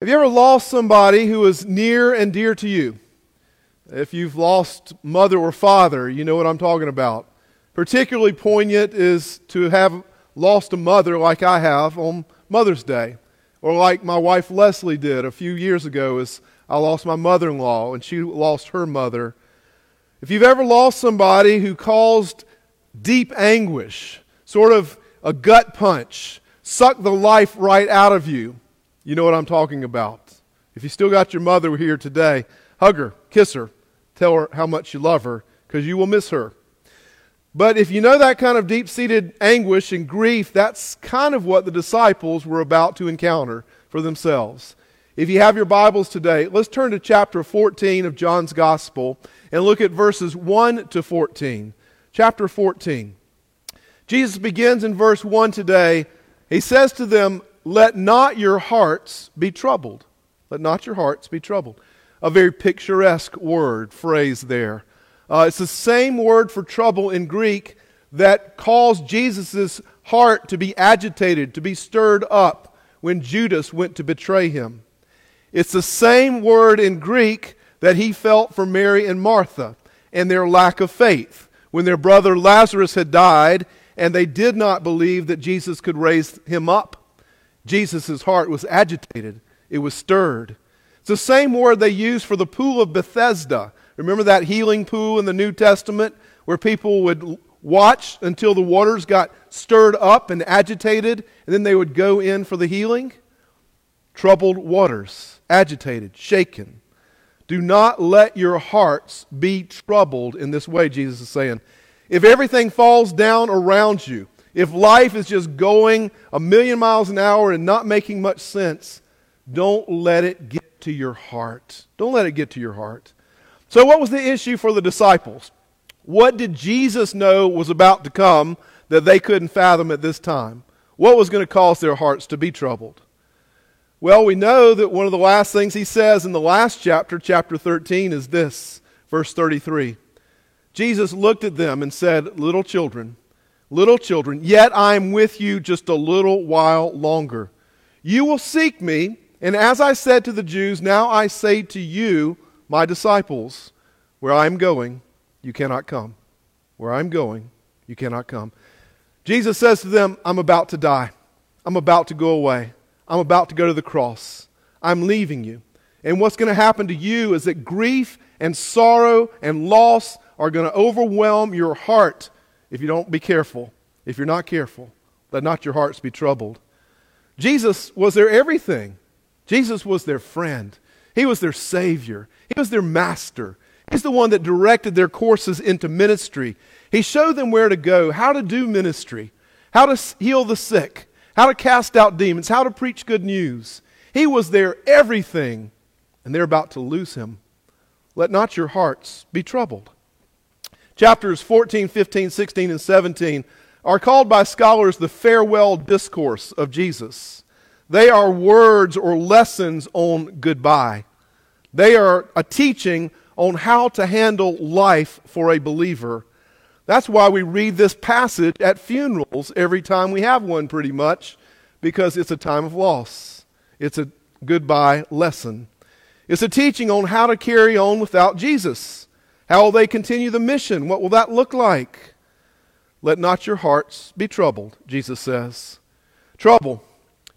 Have you ever lost somebody who was near and dear to you? If you've lost mother or father, you know what I'm talking about. Particularly poignant is to have lost a mother like I have on Mother's Day, or like my wife Leslie did a few years ago as I lost my mother in law and she lost her mother. If you've ever lost somebody who caused deep anguish, sort of a gut punch, sucked the life right out of you, you know what I'm talking about. If you still got your mother here today, hug her, kiss her, tell her how much you love her, because you will miss her. But if you know that kind of deep seated anguish and grief, that's kind of what the disciples were about to encounter for themselves. If you have your Bibles today, let's turn to chapter 14 of John's Gospel and look at verses 1 to 14. Chapter 14. Jesus begins in verse 1 today. He says to them, let not your hearts be troubled. Let not your hearts be troubled. A very picturesque word, phrase there. Uh, it's the same word for trouble in Greek that caused Jesus' heart to be agitated, to be stirred up when Judas went to betray him. It's the same word in Greek that he felt for Mary and Martha and their lack of faith when their brother Lazarus had died and they did not believe that Jesus could raise him up. Jesus' heart was agitated, it was stirred. It's the same word they use for the pool of Bethesda. Remember that healing pool in the New Testament where people would watch until the waters got stirred up and agitated, and then they would go in for the healing? Troubled waters, agitated, shaken. Do not let your hearts be troubled in this way, Jesus is saying. If everything falls down around you, if life is just going a million miles an hour and not making much sense, don't let it get to your heart. Don't let it get to your heart. So, what was the issue for the disciples? What did Jesus know was about to come that they couldn't fathom at this time? What was going to cause their hearts to be troubled? Well, we know that one of the last things he says in the last chapter, chapter 13, is this, verse 33. Jesus looked at them and said, Little children, Little children, yet I am with you just a little while longer. You will seek me, and as I said to the Jews, now I say to you, my disciples, where I am going, you cannot come. Where I am going, you cannot come. Jesus says to them, I'm about to die. I'm about to go away. I'm about to go to the cross. I'm leaving you. And what's going to happen to you is that grief and sorrow and loss are going to overwhelm your heart if you don't be careful, if you're not careful, let not your hearts be troubled. Jesus was their everything. Jesus was their friend. He was their Savior. He was their master. He's the one that directed their courses into ministry. He showed them where to go, how to do ministry, how to heal the sick, how to cast out demons, how to preach good news. He was their everything, and they're about to lose him. Let not your hearts be troubled. Chapters 14, 15, 16, and 17 are called by scholars the farewell discourse of Jesus. They are words or lessons on goodbye. They are a teaching on how to handle life for a believer. That's why we read this passage at funerals every time we have one, pretty much, because it's a time of loss. It's a goodbye lesson. It's a teaching on how to carry on without Jesus. How will they continue the mission? What will that look like? Let not your hearts be troubled, Jesus says. Trouble.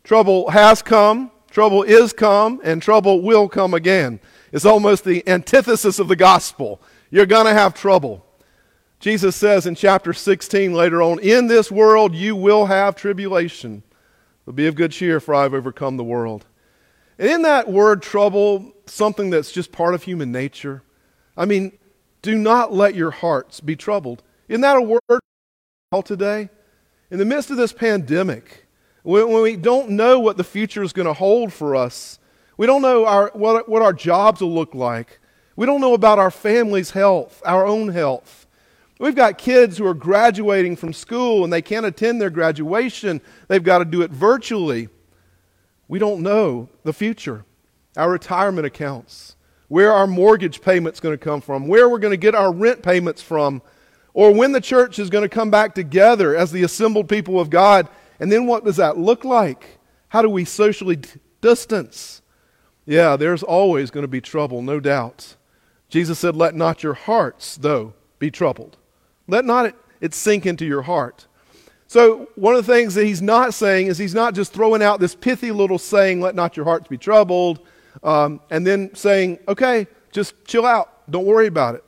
Trouble has come, trouble is come, and trouble will come again. It's almost the antithesis of the gospel. You're going to have trouble. Jesus says in chapter 16 later on, In this world you will have tribulation. But be of good cheer, for I have overcome the world. And in that word trouble, something that's just part of human nature. I mean, do not let your hearts be troubled. Isn't that a word today? In the midst of this pandemic, when, when we don't know what the future is going to hold for us, we don't know our, what, what our jobs will look like. We don't know about our family's health, our own health. We've got kids who are graduating from school and they can't attend their graduation. They've got to do it virtually. We don't know the future, our retirement accounts where our mortgage payment's going to come from, where we're going to get our rent payments from, or when the church is going to come back together as the assembled people of God. And then what does that look like? How do we socially distance? Yeah, there's always going to be trouble, no doubt. Jesus said, Let not your hearts, though, be troubled. Let not it, it sink into your heart. So, one of the things that he's not saying is he's not just throwing out this pithy little saying, Let not your hearts be troubled, um, and then saying, Okay, just chill out. Don't worry about it.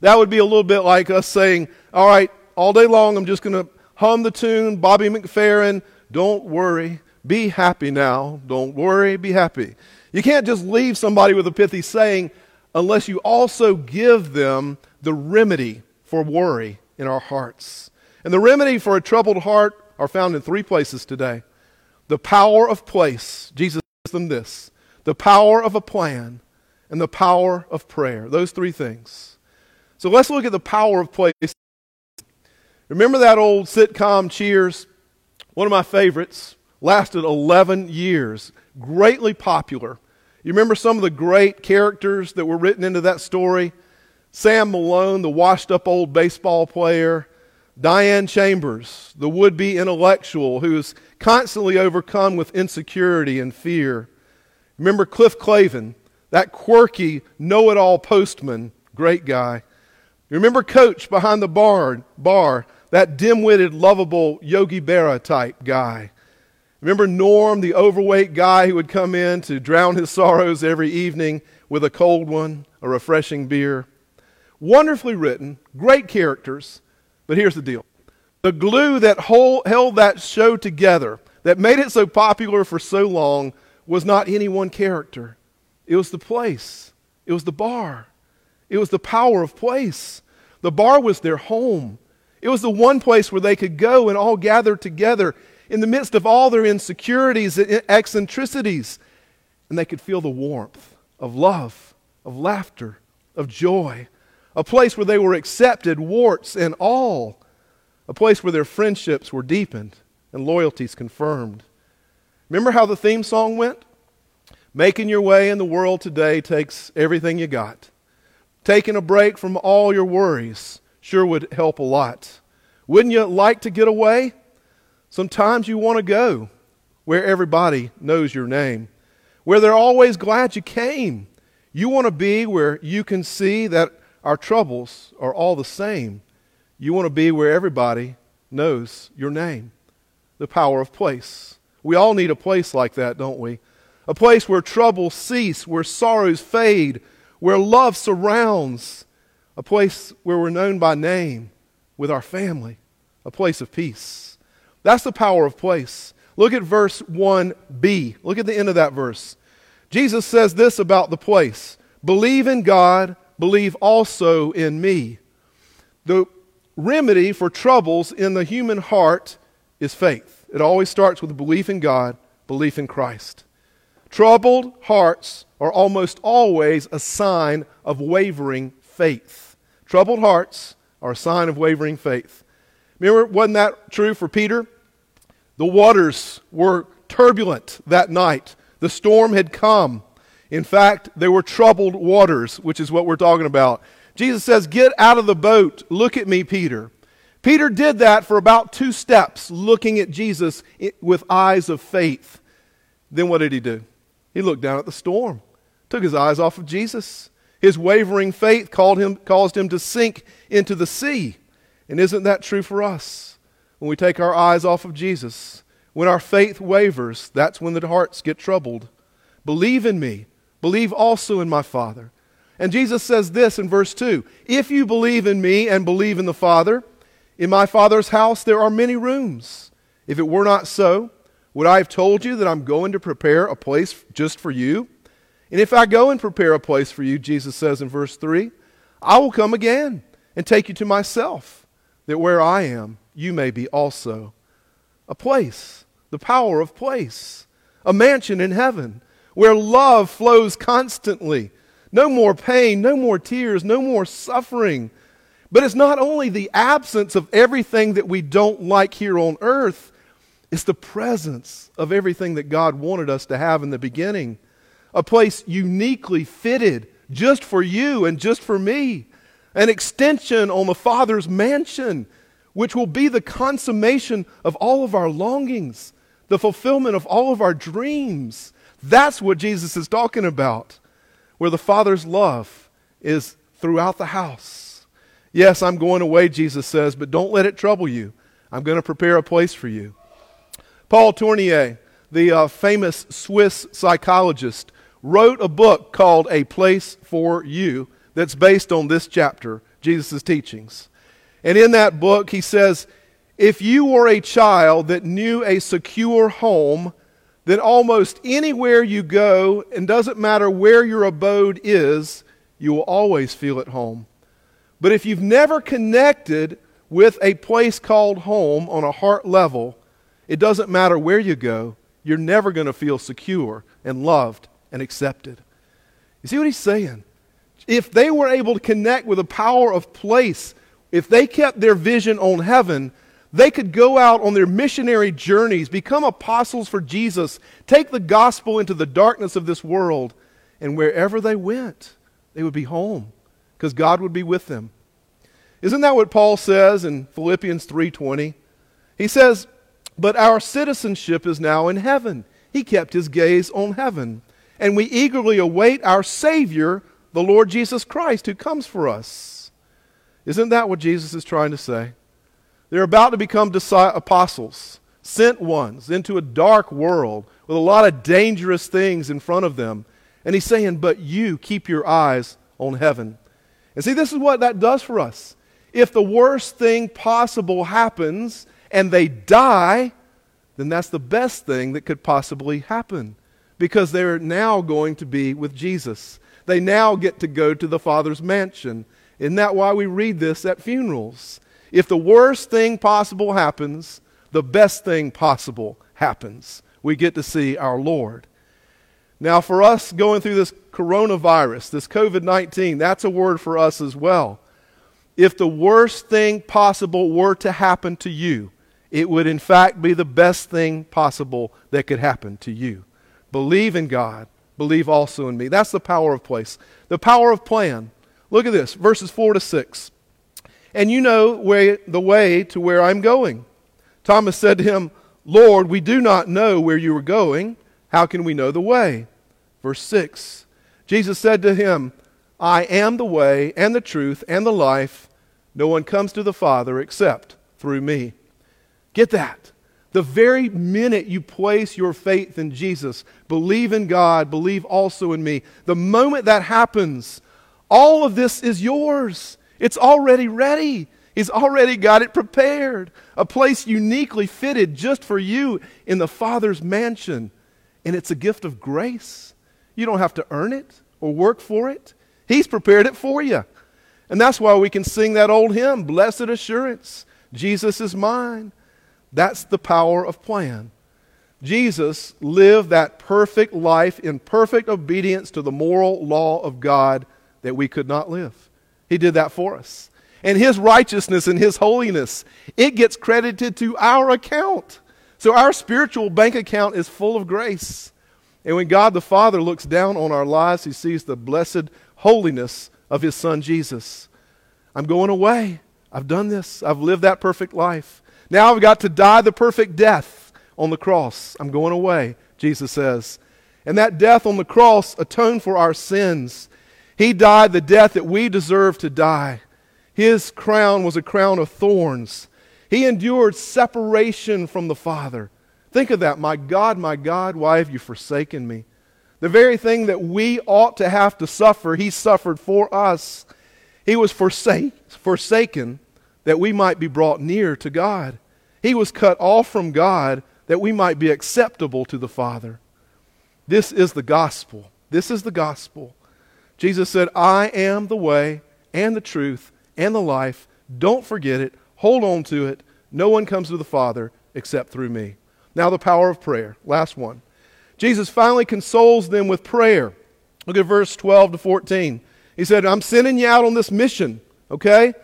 That would be a little bit like us saying, All right, all day long I'm just going to hum the tune, Bobby McFerrin, don't worry, be happy now. Don't worry, be happy. You can't just leave somebody with a pithy saying unless you also give them the remedy for worry in our hearts. And the remedy for a troubled heart are found in three places today the power of place. Jesus says them this the power of a plan, and the power of prayer. Those three things. So let's look at the power of place. Remember that old sitcom Cheers? One of my favorites. Lasted 11 years. Greatly popular. You remember some of the great characters that were written into that story? Sam Malone, the washed up old baseball player. Diane Chambers, the would be intellectual who is constantly overcome with insecurity and fear. Remember Cliff Clavin, that quirky, know it all postman, great guy. You Remember Coach behind the bar, bar that dim witted, lovable Yogi Berra type guy. Remember Norm, the overweight guy who would come in to drown his sorrows every evening with a cold one, a refreshing beer? Wonderfully written, great characters, but here's the deal the glue that hold, held that show together, that made it so popular for so long, was not any one character. It was the place, it was the bar, it was the power of place. The bar was their home. It was the one place where they could go and all gather together in the midst of all their insecurities and eccentricities. And they could feel the warmth of love, of laughter, of joy. A place where they were accepted, warts and all. A place where their friendships were deepened and loyalties confirmed. Remember how the theme song went? Making your way in the world today takes everything you got. Taking a break from all your worries sure would help a lot. Wouldn't you like to get away? Sometimes you want to go where everybody knows your name, where they're always glad you came. You want to be where you can see that our troubles are all the same. You want to be where everybody knows your name. The power of place. We all need a place like that, don't we? A place where troubles cease, where sorrows fade, where love surrounds, a place where we're known by name with our family, a place of peace. That's the power of place. Look at verse 1b. Look at the end of that verse. Jesus says this about the place Believe in God, believe also in me. The remedy for troubles in the human heart is faith. It always starts with belief in God, belief in Christ. Troubled hearts are almost always a sign of wavering faith. Troubled hearts are a sign of wavering faith. Remember, wasn't that true for Peter? The waters were turbulent that night. The storm had come. In fact, they were troubled waters, which is what we're talking about. Jesus says, Get out of the boat. Look at me, Peter. Peter did that for about two steps, looking at Jesus with eyes of faith. Then what did he do? He looked down at the storm, took his eyes off of Jesus. His wavering faith him, caused him to sink into the sea. And isn't that true for us? When we take our eyes off of Jesus, when our faith wavers, that's when the hearts get troubled. Believe in me. Believe also in my Father. And Jesus says this in verse 2 If you believe in me and believe in the Father, in my Father's house there are many rooms. If it were not so, would I have told you that I'm going to prepare a place just for you? And if I go and prepare a place for you, Jesus says in verse 3, I will come again and take you to myself, that where I am, you may be also. A place, the power of place, a mansion in heaven, where love flows constantly. No more pain, no more tears, no more suffering. But it's not only the absence of everything that we don't like here on earth, it's the presence of everything that God wanted us to have in the beginning a place uniquely fitted just for you and just for me, an extension on the Father's mansion, which will be the consummation of all of our longings, the fulfillment of all of our dreams. That's what Jesus is talking about, where the Father's love is throughout the house. Yes, I'm going away, Jesus says, but don't let it trouble you. I'm going to prepare a place for you. Paul Tournier, the uh, famous Swiss psychologist, wrote a book called A Place for You that's based on this chapter, Jesus' teachings. And in that book, he says, if you were a child that knew a secure home, then almost anywhere you go, and doesn't matter where your abode is, you will always feel at home. But if you've never connected with a place called home on a heart level, it doesn't matter where you go, you're never going to feel secure and loved and accepted. You see what he's saying? If they were able to connect with the power of place, if they kept their vision on heaven, they could go out on their missionary journeys, become apostles for Jesus, take the gospel into the darkness of this world, and wherever they went, they would be home because God would be with them. Isn't that what Paul says in Philippians 3:20? He says, "But our citizenship is now in heaven." He kept his gaze on heaven, and we eagerly await our savior, the Lord Jesus Christ, who comes for us. Isn't that what Jesus is trying to say? They're about to become apostles, sent ones into a dark world with a lot of dangerous things in front of them. And he's saying, But you keep your eyes on heaven. And see, this is what that does for us. If the worst thing possible happens and they die, then that's the best thing that could possibly happen because they're now going to be with Jesus. They now get to go to the Father's mansion. Isn't that why we read this at funerals? If the worst thing possible happens, the best thing possible happens. We get to see our Lord. Now, for us going through this coronavirus, this COVID 19, that's a word for us as well. If the worst thing possible were to happen to you, it would in fact be the best thing possible that could happen to you. Believe in God. Believe also in me. That's the power of place. The power of plan. Look at this, verses 4 to 6 and you know where, the way to where I'm going. Thomas said to him, Lord, we do not know where you are going. How can we know the way? Verse 6 Jesus said to him, I am the way and the truth and the life. No one comes to the Father except through me. Get that. The very minute you place your faith in Jesus, believe in God, believe also in me, the moment that happens, all of this is yours. It's already ready. He's already got it prepared. A place uniquely fitted just for you in the Father's mansion. And it's a gift of grace. You don't have to earn it or work for it. He's prepared it for you. And that's why we can sing that old hymn, Blessed Assurance, Jesus is mine. That's the power of plan. Jesus lived that perfect life in perfect obedience to the moral law of God that we could not live. He did that for us. And His righteousness and His holiness, it gets credited to our account. So our spiritual bank account is full of grace. And when God the Father looks down on our lives, He sees the blessed holiness of His Son Jesus. I'm going away. I've done this. I've lived that perfect life. Now I've got to die the perfect death on the cross. I'm going away, Jesus says. And that death on the cross atoned for our sins. He died the death that we deserve to die. His crown was a crown of thorns. He endured separation from the Father. Think of that. My God, my God, why have you forsaken me? The very thing that we ought to have to suffer, He suffered for us. He was forsake, forsaken that we might be brought near to God. He was cut off from God that we might be acceptable to the Father. This is the gospel. This is the gospel. Jesus said, I am the way and the truth and the life. Don't forget it. Hold on to it. No one comes to the Father except through me. Now, the power of prayer. Last one. Jesus finally consoles them with prayer. Look at verse 12 to 14. He said, I'm sending you out on this mission, okay?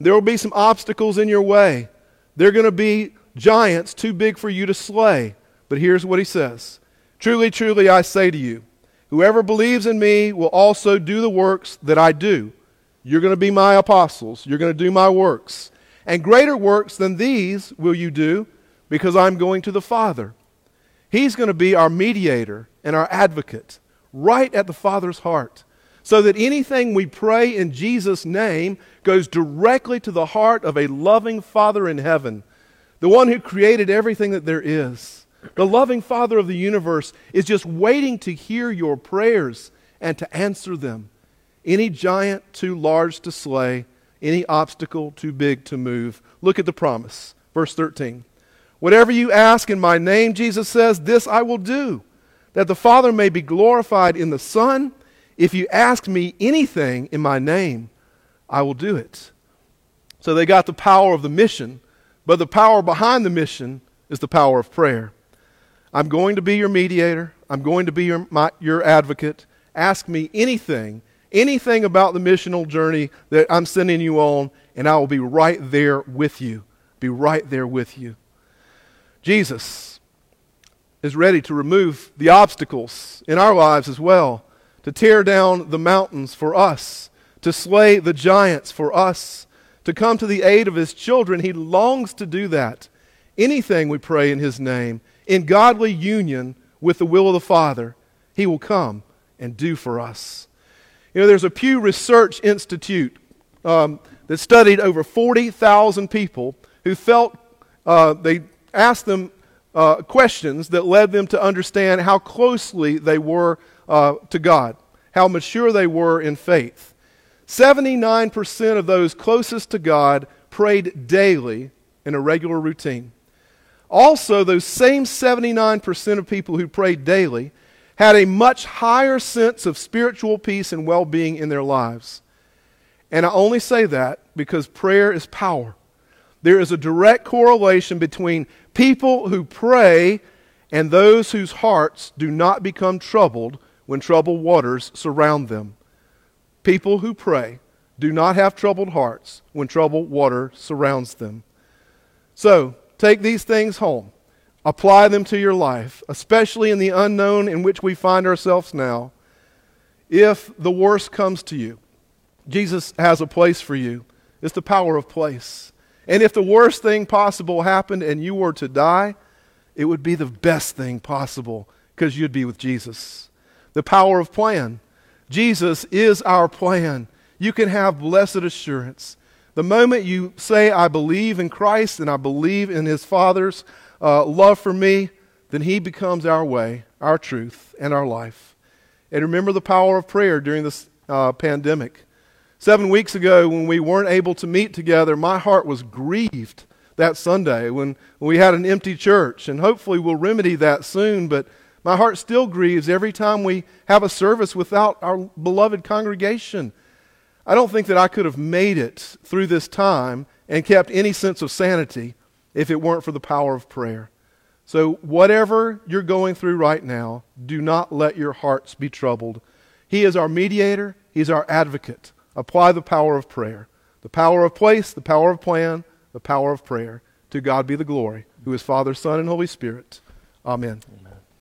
There will be some obstacles in your way. There are going to be giants too big for you to slay. But here's what he says Truly, truly, I say to you, Whoever believes in me will also do the works that I do. You're going to be my apostles. You're going to do my works. And greater works than these will you do because I'm going to the Father. He's going to be our mediator and our advocate, right at the Father's heart, so that anything we pray in Jesus' name goes directly to the heart of a loving Father in heaven, the one who created everything that there is. The loving Father of the universe is just waiting to hear your prayers and to answer them. Any giant too large to slay, any obstacle too big to move. Look at the promise. Verse 13. Whatever you ask in my name, Jesus says, this I will do, that the Father may be glorified in the Son. If you ask me anything in my name, I will do it. So they got the power of the mission, but the power behind the mission is the power of prayer. I'm going to be your mediator. I'm going to be your, my, your advocate. Ask me anything, anything about the missional journey that I'm sending you on, and I will be right there with you. Be right there with you. Jesus is ready to remove the obstacles in our lives as well, to tear down the mountains for us, to slay the giants for us, to come to the aid of his children. He longs to do that. Anything we pray in his name, in godly union with the will of the Father, he will come and do for us. You know, there's a Pew Research Institute um, that studied over 40,000 people who felt uh, they asked them uh, questions that led them to understand how closely they were uh, to God, how mature they were in faith. 79% of those closest to God prayed daily in a regular routine. Also, those same 79% of people who prayed daily had a much higher sense of spiritual peace and well being in their lives. And I only say that because prayer is power. There is a direct correlation between people who pray and those whose hearts do not become troubled when troubled waters surround them. People who pray do not have troubled hearts when troubled water surrounds them. So, take these things home. Apply them to your life, especially in the unknown in which we find ourselves now. If the worst comes to you, Jesus has a place for you. It's the power of place. And if the worst thing possible happened and you were to die, it would be the best thing possible because you'd be with Jesus. The power of plan. Jesus is our plan. You can have blessed assurance. The moment you say, I believe in Christ and I believe in his Father's uh, love for me, then he becomes our way, our truth, and our life. And remember the power of prayer during this uh, pandemic. Seven weeks ago, when we weren't able to meet together, my heart was grieved that Sunday when we had an empty church. And hopefully we'll remedy that soon, but my heart still grieves every time we have a service without our beloved congregation. I don't think that I could have made it through this time and kept any sense of sanity if it weren't for the power of prayer. So, whatever you're going through right now, do not let your hearts be troubled. He is our mediator, He's our advocate. Apply the power of prayer. The power of place, the power of plan, the power of prayer. To God be the glory, who is Father, Son, and Holy Spirit. Amen. Amen.